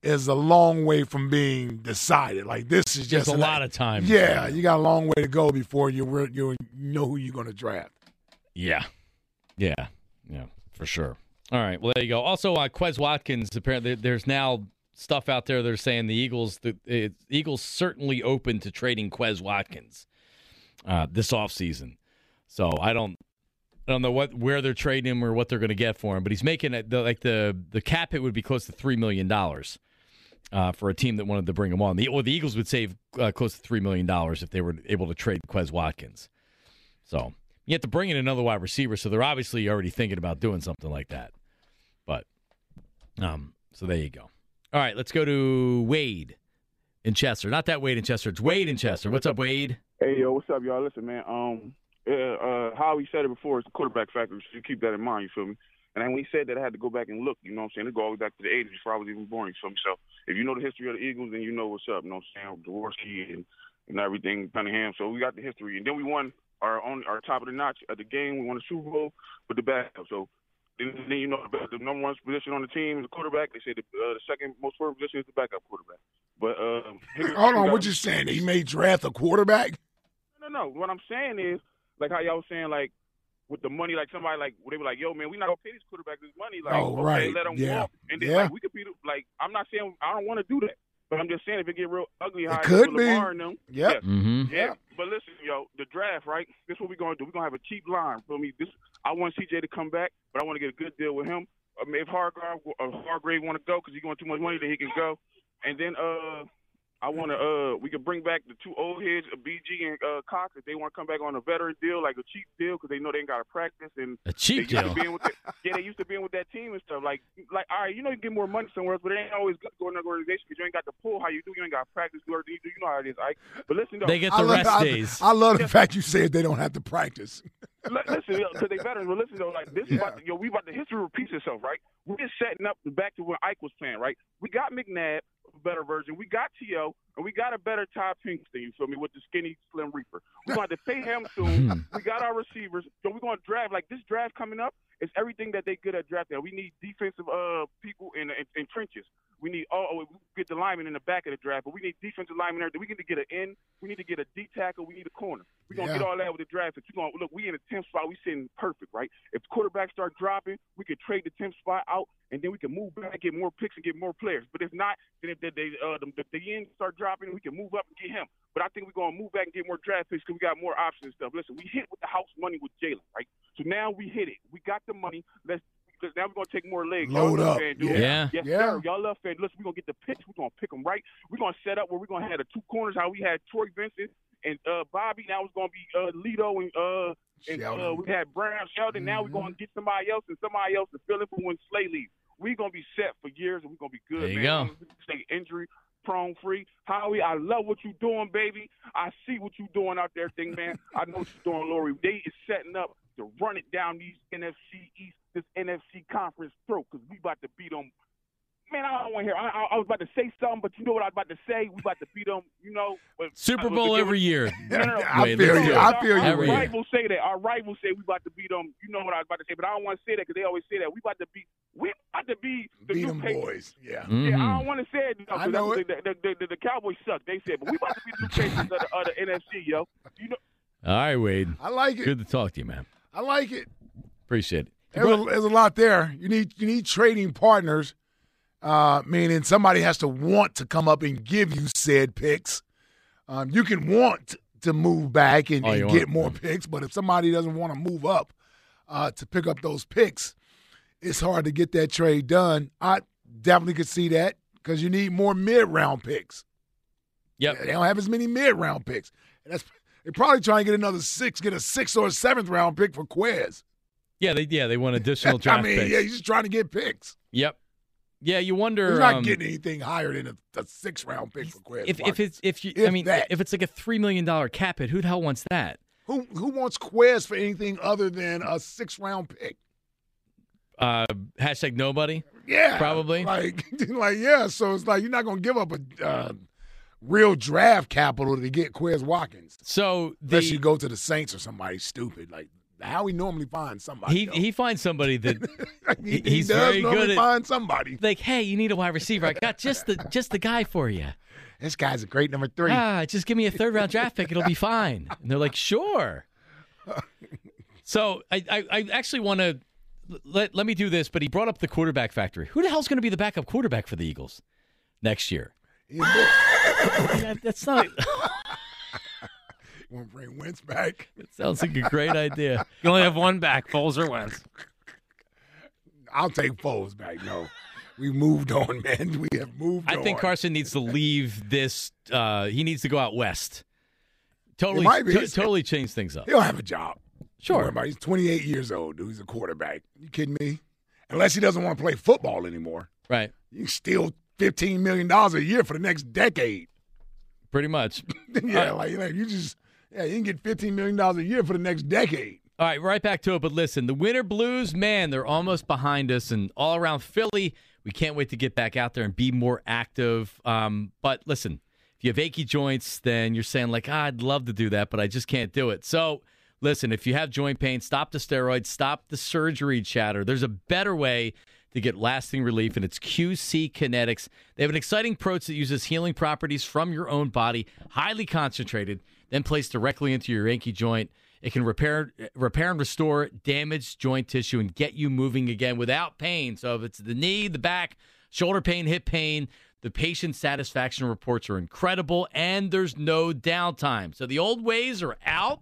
is a long way from being decided. Like this is just a lot of time. Yeah, you got a long way to go before you you know who you're going to draft. Yeah. Yeah. Yeah, for sure. All right. Well, there you go. Also, uh, Quez Watkins, apparently, there's now stuff out there that are saying the Eagles, the Eagles certainly open to trading Quez Watkins uh, this offseason. So I don't. I don't know what where they're trading him or what they're going to get for him, but he's making it the, like the the cap hit would be close to three million dollars uh, for a team that wanted to bring him on. The, or the Eagles would save uh, close to three million dollars if they were able to trade Quez Watkins. So you have to bring in another wide receiver, so they're obviously already thinking about doing something like that. But um, so there you go. All right, let's go to Wade in Chester. Not that Wade in Chester. It's Wade in Chester. What's up, Wade? Hey yo, what's up, y'all? Listen, man. Um, uh, uh Howie said it before. It's the quarterback factor. So you keep that in mind. You feel me? And then when he said that, I had to go back and look. You know what I'm saying? To go all the way back to the '80s before I was even born. You feel me? So if you know the history of the Eagles, then you know what's up. You know what I'm saying? Jaworski and and everything, Cunningham. So we got the history, and then we won our own our top of the notch at the game. We won the Super Bowl with the backup. So then, then you know the, the number one position on the team is the quarterback. They say the, uh, the second most important position is the backup quarterback. But uh, Hold on, what you saying? He made draft a quarterback? no, no. What I'm saying is, like how y'all was saying, like with the money, like somebody like they were like, "Yo, man, we not gonna pay this quarterback this money." Like, Oh, okay, right. let him Yeah. walk, and then Yeah. like we could be like, I'm not saying I don't want to do that, but I'm just saying if it get real ugly, how It it could be. Lamar and them, Yep. yeah. Mhm. Yeah, but listen, yo, the draft, right? This is what we're gonna do. We're gonna have a cheap line. Feel me? This I want CJ to come back, but I want to get a good deal with him. I mean, if Hargrave, Hargrave want to go because he's going too much money, then he can go. And then uh, I want to uh, we can bring back the two old heads, BG and uh, Cox, if they want to come back on a veteran deal, like a cheap deal, because they know they ain't got to practice and A cheap they used deal? To being with the, yeah, they used to being with that team and stuff. Like, like all right, you know you get more money somewhere else, but it ain't always good to go in another organization because you ain't got the pull how you do. You ain't got to practice, do you do. You know how it is, Ike. But listen, though, They get I the love, rest I, days. <laughs> I love the fact you said they don't have to practice. <laughs> Listen, because they veterans. But listen though, like this is about to, yo, we about the history repeats itself, right? We're just setting up back to when Ike was playing, right? We got McNabb, a better version. We got T.O. and we got a better Todd Pinkston. You feel me? With the skinny Slim Reaper, we're going to pay him soon. Hmm. we got our receivers, so we're going to draft like this draft coming up. It's everything that they good at drafting. We need defensive uh people in in, in trenches. We need oh, oh, we get the lineman in the back of the draft, but we need defensive linemen there. We need to get an end. We need to get a D tackle. We need a corner. We're gonna Yeah. get all that with the draft. You gonna look, we in the tenth spot. We sitting perfect, right? If quarterbacks start dropping, we could trade the tenth spot out, and then we can move back, and get more picks, and get more players. But if not, then if they, they uh the, the, the ends start dropping, we can move up and get him. But I think we're gonna move back and get more draft picks because we got more options and stuff. Listen, we hit with the house money with Jalen, right? So now we hit it. We got the money. Let's. Because now we're gonna take more legs. Load Y'all love up. FanDuel. Yeah. Yes, Yeah. sir. Y'all love FanDuel. Listen, we're gonna get the pitch. We're gonna pick them right. We're gonna set up where we're gonna have the two corners. How we had Troy Vincent and uh, Bobby. Now it's gonna be uh, Lito and uh, and uh, we had Brown Sheldon. Now we're gonna get somebody else and somebody else to fill in for when Slay leaves. We're gonna be set for years and we're gonna be good, There you man. go. Stay injury prone free. Howie, I love what you're doing, baby. I see what you're doing out there, thing man. I know what you're doing, Lori. They is setting up to run it down these NFC East, this NFC conference throat, because we about to beat them. Man, I don't want to hear. I, I, I was about to say something, but you know what I was about to say. We about to beat them. You know, but Super Bowl but- every year. <laughs> No, no, no. I Wait, feel you. I feel you. Our Every rivals say that. Our rivals say we about to beat them. You know what I was about to say, but I don't want to say that because they always say that we about to beat. We about to be the Beat new them Patriots. boys. Yeah. Yeah, I don't mm-hmm. want to say it. You know, know that's- it. The, the, the, the, the Cowboys suck. They said, but we about to be the new Patriots of the, of the NFC, yo. You know, All right, Wade. I like it. Good to talk to you, man. I like it. Appreciate it. There's a, there's a lot there. You need you need trading partners, uh, meaning somebody has to want to come up and give you said picks. Um, you can want to move back and, and get more picks, but if somebody doesn't want to move up uh, to pick up those picks, it's hard to get that trade done. I definitely could see that because you need more mid round picks. Yep. They don't have as many mid round picks. And that's they're probably trying to get another six, get a sixth or a seventh round pick for Quez. Yeah, they yeah they want <laughs> additional draft I mean, picks. yeah, he's just trying to get picks. Yep. Yeah, you wonder. He's not um, getting anything higher than a, a six round pick for Quez. if if it's if you I mean that. if it's like a three million dollar cap hit, who the hell wants that? who who wants Quez for anything other than a six round pick? Uh, hashtag nobody. Yeah, Probably. Like <laughs> like yeah. So it's like you're not gonna give up a uh, real draft capital to get Quez Watkins So the unless you go to the Saints or somebody stupid like how he normally finds somebody. he though. he finds somebody that <laughs> he, he- he he's does very normally good at- find somebody. like, hey, you need a wide receiver. I got just the just the guy for you. This guy's a great number three. Ah, just give me a third round draft pick. It'll be fine. And they're like, sure. So I, I, I actually want to let, let me do this, but he brought up the quarterback factory. Who the hell's going to be the backup quarterback for the Eagles next year? That- that's not. <laughs> Want to bring Wentz back? It sounds like a great idea. You only have one back, Foles or Wentz. I'll take Foles back. No, we moved on, man. We have moved on. I on. think Carson needs to leave this. Uh, he needs to go out west. Totally, might to- totally change things up. He'll have a job. Sure. About it. He's 28 years old, dude. He's a quarterback. You kidding me? Unless he doesn't want to play football anymore. Right. You can $15 million a year for the next decade. Pretty much. <laughs> yeah, like, like you just, yeah, you can get $15 million a year for the next decade. All right, right back to it. But listen, the Winter Blues, man, they're almost behind us, and all around Philly, we can't wait to get back out there and be more active. Um, but listen, if you have achy joints, then you're saying like, ah, I'd love to do that, but I just can't do it. So listen, if you have joint pain, stop the steroids, stop the surgery chatter. There's a better way to get lasting relief, and it's QC Kinetics. They have an exciting approach that uses healing properties from your own body, highly concentrated, then placed directly into your achy joint. It can repair, repair and restore damaged joint tissue and get you moving again without pain. So if it's the knee, the back, shoulder pain, hip pain, the patient satisfaction reports are incredible, and there's no downtime. So the old ways are out.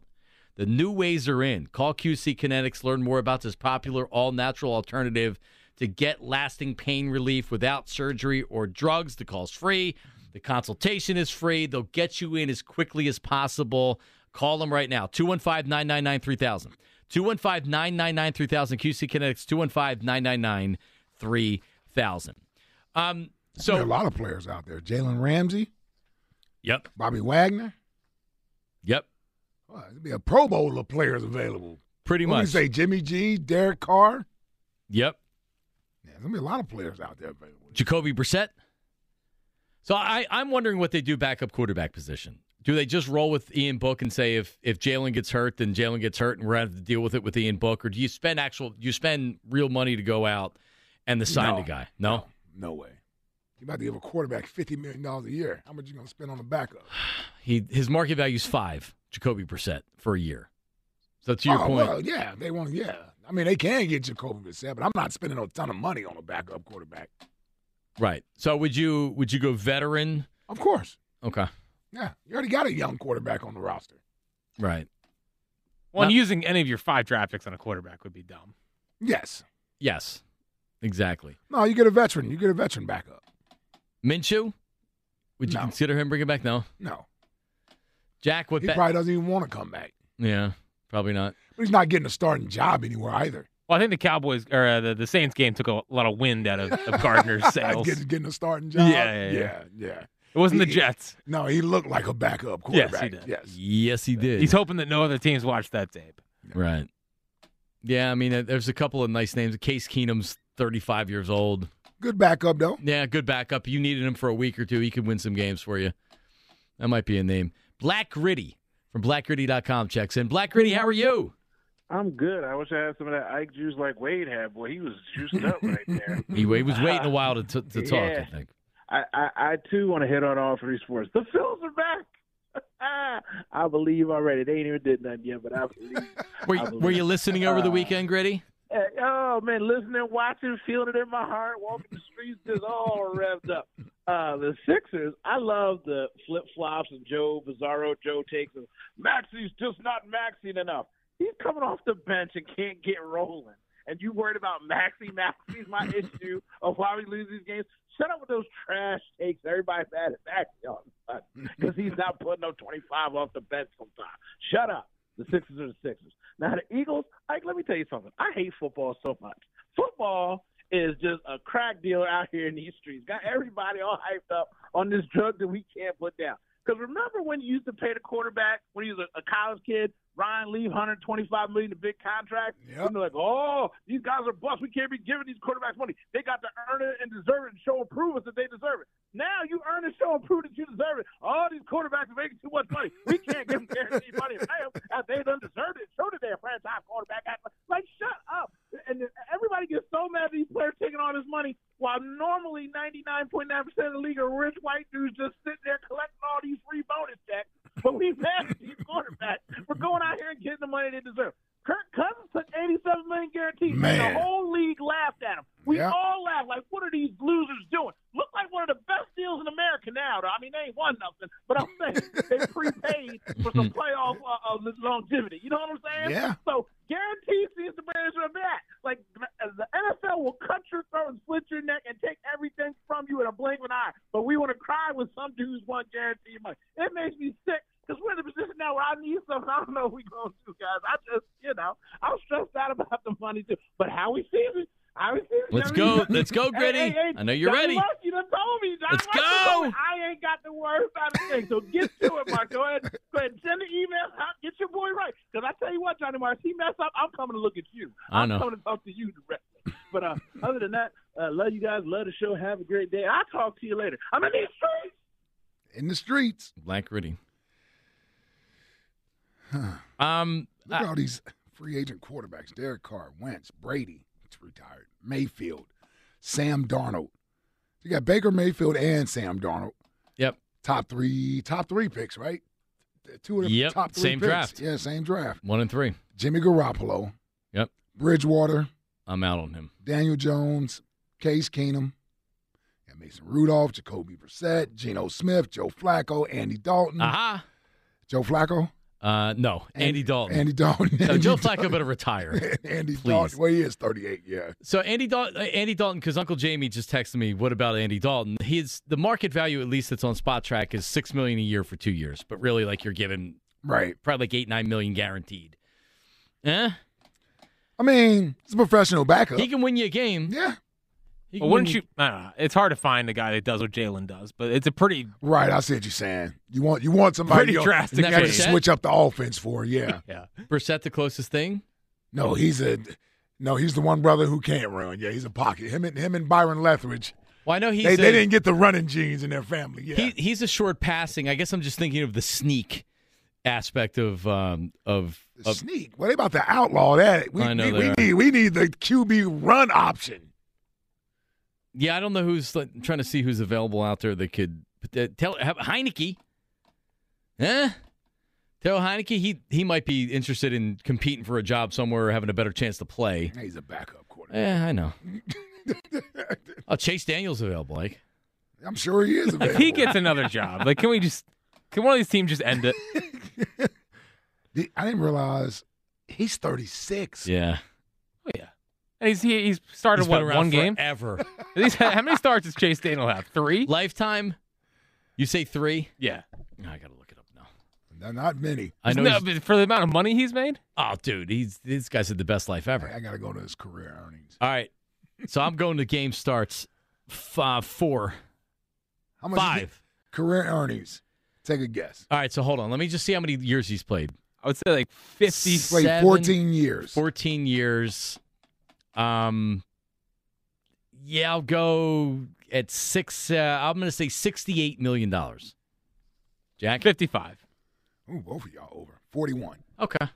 The new ways are in. Call QC Kinetics. Learn more about this popular all natural alternative to get lasting pain relief without surgery or drugs. The call's free. The consultation is free. They'll get you in as quickly as possible. Call them right now 215 999 3000. 215 999 3000. QC Kinetics 215 999 3000. Um, So there are a lot of players out there. Jalen Ramsey, yep, Bobby Wagner. yep, Well, there'd be a Pro Bowl of players available. pretty What do you much. say? Jimmy G, Derek Carr. Yep. Gonna be a lot of players out there available. Jacoby Brissett. So I, I'm wondering what they do backup quarterback position. Do they just roll with Ian Book and say if if Jalen gets hurt, then Jalen gets hurt, and we're gonna have to deal with it with Ian Book, or do you spend actual you spend real money to go out and to sign No. the guy? No, No way. You're about to give a quarterback fifty million dollars a year. How much are you gonna spend on the backup? <sighs> he his market value is five. Jacoby Brissett for a year. So to your oh, point, well, yeah, they want. Yeah, I mean they can get Jacoby Brissett, but I'm not spending a ton of money on a backup quarterback. right? So would you would you go veteran? Of course. Okay, Yeah, you already got a young quarterback on the roster. right. Well, and Not- using any of your five draft picks on a quarterback would be dumb. Yes. Yes, exactly. No, you get a veteran. You get a veteran backup. Minshew, would you No. consider him bringing back? No, No, Jack. What? he ba- probably doesn't even want to come back. yeah, probably not. But he's not getting a starting job anywhere either. Well, I think the Cowboys or uh, the, the Saints game took a lot of wind out of, of <laughs> Gardner's sails. getting, getting a starting job. Yeah, yeah, yeah. yeah, yeah. It wasn't the Jets. No, he looked like a backup quarterback. Yes, quarterback. he did. Yes. Yes, he did. He's hoping that no other teams watch that tape. Right. Yeah, I mean, uh, there's a couple of nice names. Case Keenum's 35 years old. Good backup though. Yeah, good backup. You needed him for a week or two. He could win some games for you. That might be a name. Black Gritty from blackgritty.com checks in. Black Gritty, how are you? I'm good. I wish I had some of that Ike juice like Wade had. Boy, he was juiced up right there. <laughs> He, he was waiting a <laughs> while to, t- to talk, I think. I, I, I too want to hit on all three sports. The Phils are back. <laughs> I believe already. They ain't even did nothing yet, but I believe. Were, I you- believe. were you listening over the weekend, Gritty? Oh man, listening, watching, feeling it in my heart, walking the streets, just all revved up. Uh, the Sixers, I love the flip flops and Joe Bizarro Joe takes of Maxey's just not maxing enough. He's coming off the bench and can't get rolling. And you worried about Maxey? Maxey's my <laughs> issue of why we lose these games. Shut up with those trash takes. Everybody's mad at Maxey all sudden because he's not putting up 25 off the bench sometimes. Shut up. The Sixers are the Sixers. Now the Eagles, like, let me tell you something. I hate football so much. Football is just a crack dealer out here in these streets. Got everybody all hyped up on this drug that we can't put down. Because remember when you used to pay the quarterback when he was a, a college kid, Ryan Leaf, 125 million, the big contract. Yep. And they're like, oh, these guys are bust. We can't be giving these quarterbacks money. They got to earn it and deserve it and show and prove us that they deserve it. Now you earn and show and prove that you deserve it. All these quarterbacks are making too much money. We can't give them <laughs> guaranteed money and pay them after they done deserved it. Show that they're a franchise quarterback. Like, shut up. And everybody gets so mad at these players taking all this money while normally 99.9% of the league are rich white dudes just sitting there collecting all these free bonus checks. But we mad at these <laughs> quarterbacks for going out here and getting the money they deserve. Kirk Cousins took 87 million guaranteed. Man. The whole league laughed at him. We Yeah. all laughed like, what are these losers doing? Look like one of the best deals in America now. Though. I mean, they ain't won nothing, but I'm saying <laughs> they prepaid for some playoff uh, uh, longevity. You know what I'm saying? Yeah. So guaranteed seems to bring us back. Like the NFL will cut your throat and split your neck and take everything from you in a blink of an eye. But we want to cry when some dudes want guaranteed money. It makes me sick because we're in a position now where I need something. I don't know what we're going to do, guys. I just, you know, I'm stressed out about the money too. But how we season? How we season? Let's go. Let's go, <laughs> Hey, Gritty. hey, hey, I know you're Johnny ready. Mark, you done told me. Johnny Let's Mark go. I ain't got to worry about a thing. So get to it, Mark. Go ahead. Go ahead. Send the email out. Get your boy right. Because I tell you what, Johnny Mark, if he mess up, I'm coming to look at you. I know. I'm know. coming to talk to you directly. But uh, other than that, uh, love you guys. Love the show. Have a great day. I'll talk to you later. I'm in these streets. In the streets. Black Gritty. Um, Look at all these free agent quarterbacks: Derek Carr, Wentz, Brady, it's retired, Mayfield, Sam Darnold. You got Baker Mayfield and Sam Darnold. Yep. Top three, top three picks, right? Two of the Yep, top three same picks. draft. Yeah, same draft. one and three. Jimmy Garoppolo, Yep. Bridgewater, I'm out on him. Daniel Jones, Case Keenum, got Mason Rudolph, Jacoby Brissett, Geno Smith, Joe Flacco, Andy Dalton. Aha. Joe Flacco? Uh, no, Andy Dalton. Andy Dalton. No, Andy Joe. Flacco better retire. <laughs> Andy Please. Dalton. Well, he is 38, yeah. So Andy Dalton, Andy Dalton, because Uncle Jamie just texted me. What about Andy Dalton? His the market value, at least that's on Spotrac, is six million a year for two years. But really, like you're giving Right. probably like eight nine million guaranteed. Eh? I mean, it's a professional backup. He can win you a game. Yeah. He Well, wouldn't win you? I don't know. It's hard to find a guy that does what Jalen does, but it's a pretty Right, I see what you're saying. You want you want somebody Pretty drastic you got to switch up the offense for, yeah. <laughs> yeah. Brissett the closest thing? no, he's a no, he's the one brother who can't run. Yeah, he's a pocket. Him and him and Byron Leftwich. Well, I know he's they, a- they didn't get the running genes in their family. Yeah, He, he's a short passing. I guess I'm just thinking of the sneak aspect of um, of, of sneak. What about the outlaw that? We, I know we, we need we need the QB run option. Yeah, I don't know who's like, trying to see who's available out there that could uh, tell have, Heinicke. Eh? Tell Heinicke he he might be interested in competing for a job somewhere or having a better chance to play. He's a backup quarterback. Yeah, I know. <laughs> oh, Chase Daniel's available, like. I'm sure he is. If Available. he gets another job, like, can we just? Can one of these teams just end it? <laughs> I didn't realize he's 36. Yeah. Oh yeah. And he's he, he's started He's what one game ever. <laughs> How many starts does Chase Daniel have? Three. Lifetime. You say three? Yeah. I gotta look it up now. No, Not many. I know. No, but for the amount of money he's made. oh, dude, he's this guy's had the best life ever. I got to go to his career earnings. All right, so I'm going to game starts. F- uh, four. How much? Five. Career earnings. Take a guess. All right, so hold on. Let me just see how many years he's played. I would say like fifty. Played Seven- 14 years. 14 years. Um, yeah, I'll go at six. Uh, I'm going to say $68 million. Jack? Fifty-five. Ooh, both of y'all over. 41. Okay.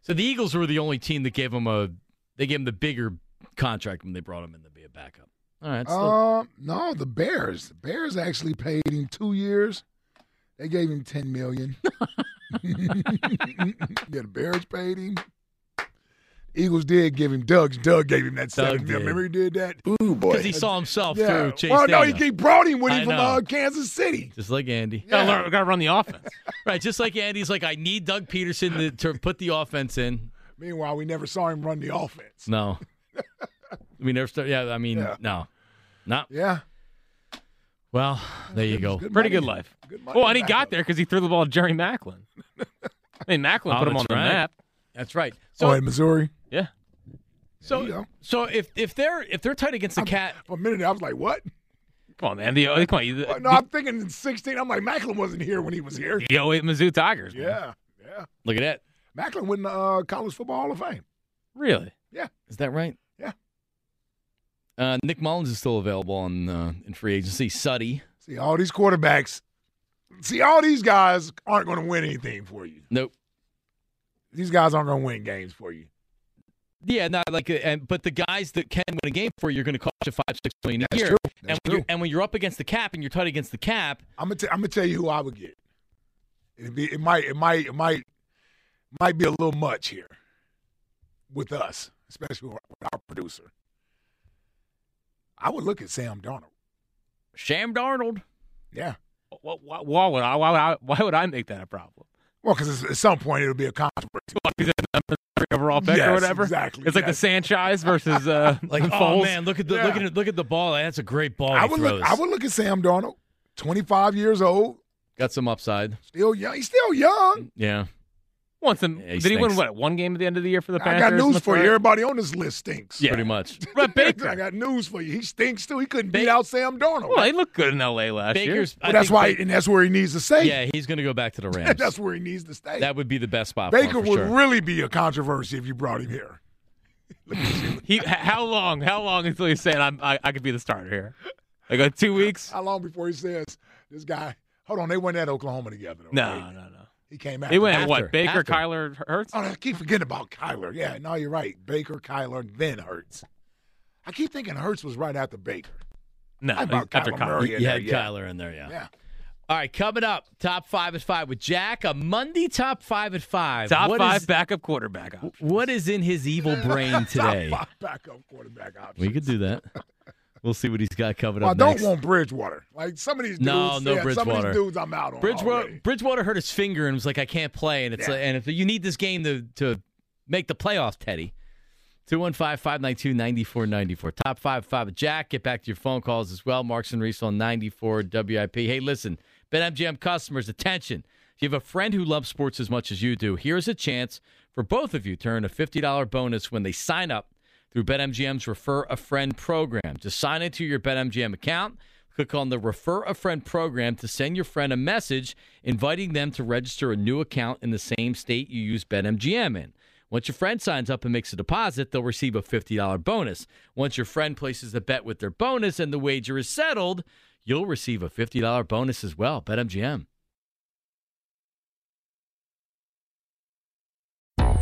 So the Eagles were the only team that gave him a, they gave him the bigger contract when they brought him in to be a backup. All right. Still, Um, no, the Bears. The Bears actually paid him two years. They gave him 10 million. <laughs> <laughs> yeah, the Bears paid him. Eagles did give him Doug. Doug gave him that Doug seven million. did. Remember he did that? Ooh boy. because he saw himself yeah. through Chase well, no, he, Daniel. he brought him with I him from uh, Kansas City. Just like Andy. Gotta, learn, gotta run the offense. <laughs> Right. Just like Andy's like, I need Doug Pederson to, to put the offense in. Meanwhile, we never saw him run the offense. No. <laughs> we never start. Yeah. I mean, Yeah. no. No. Yeah. Well, there you go. Pretty good life. Good money Well, and he got up. there because he threw the ball to Jerry Maclin. <laughs> I mean, Maclin Oh, put him on the right. map. That's right. So, oh, in Missouri. Yeah. So, so if if they're if they're tight against the cat, For a minute, I was like, "What?" Come on, man. The, come on. You, Well, no, I'm thinking in 16. I'm like, Maclin wasn't here when he was here. the 08 Mizzou Tigers. man. Yeah, yeah. look at that. Maclin went the uh, College Football Hall of Fame. Really? Yeah. Is that right? Yeah. Uh, Nick Mullens is still available on uh, in free agency. Suddy, See, all these quarterbacks. See, all these guys aren't going to win anything for you. nope. These guys aren't going to win games for you. Yeah, not like, uh, and but the guys that can win a game for you are going to cost you five, six million a That's year. true. And That's when, true. you're, and when you're up against the cap and you're tight against the cap, I'm gonna, t- I'm gonna tell you who I would get. It'd be, it might, it might, it might, might be a little much here with us, especially with our producer. I would look at Sam Darnold. Sam Darnold. Yeah. Why, why, why would I, why, would I, why would I make that a problem? Well, because at some point it'll be a controversy. He's a number three overall pick Yes, or whatever. exactly, It's like the yes. Sanchez versus uh, <laughs> Like, oh man, look at the Yeah. look at look at the ball. That's a great ball. I he would throws. look. I would look at Sam Darnold, 25 years old, Got some upside. still young. He's still young. Yeah. Once him, Yeah, he did he win what one game at the end of the year for the Packers? I got news for you. Everybody on this list stinks. Yeah. Pretty much. <laughs> But Baker. I got news for you. He stinks too. He couldn't Ba- beat out Sam Darnold. Well, he looked good in L.A. last year. Baker's. I Well, that's why, Ba- and that's where he needs to stay. yeah, he's going to go back to the <laughs> Rams. that's where he needs to stay. that would be the best spot. for Baker would sure. really be a controversy if you brought him here. <laughs> He, how long? How long until he's saying I'm, I, I could be the starter here? Like uh, two weeks? How long before he says this guy? Hold on, they went at Oklahoma together. Though, No, right? no, no. He came out. He went After. what? Baker, After. Kyler, Hurts. Oh, I keep forgetting about Kyler. Yeah, no, you're right. Baker, Kyler, then Hurts. I keep thinking Hurts was right after Baker. No, How about after Kyler Kyler. Murray? You in there, had yeah. Kyler in there, yeah. Yeah. All right, coming up, top five at five with Jack. A Monday top five at five. Top What five is- backup quarterback. option. what is in his evil <laughs> brain today? Top five backup quarterback options. we could do that. <laughs> We'll see what he's got covered Well, I don't next. want Bridgewater. Like some of these dudes. No, no yeah, Some of Bridgewater. these dudes I'm out on. Bridgewater, already. Bridgewater hurt his finger and was like, "I can't play." And it's Yeah. like, and if you need this game to to make the playoffs, Teddy, 215-592-9494. Top five, five Jack. Get back to your phone calls as well. Marks and Reese on 94 WIP. Hey, listen, BetMGM customers, attention. If you have a friend who loves sports as much as you do, here's a chance for both of you to earn a $50 bonus when they sign up through BetMGM's Refer a Friend program. To sign into your BetMGM account, click on the Refer a Friend program to send your friend a message inviting them to register a new account in the same state you use BetMGM in. Once your friend signs up and makes a deposit, they'll receive a $50 bonus. Once your friend places a bet with their bonus and the wager is settled, you'll receive a $50 bonus as well. BetMGM.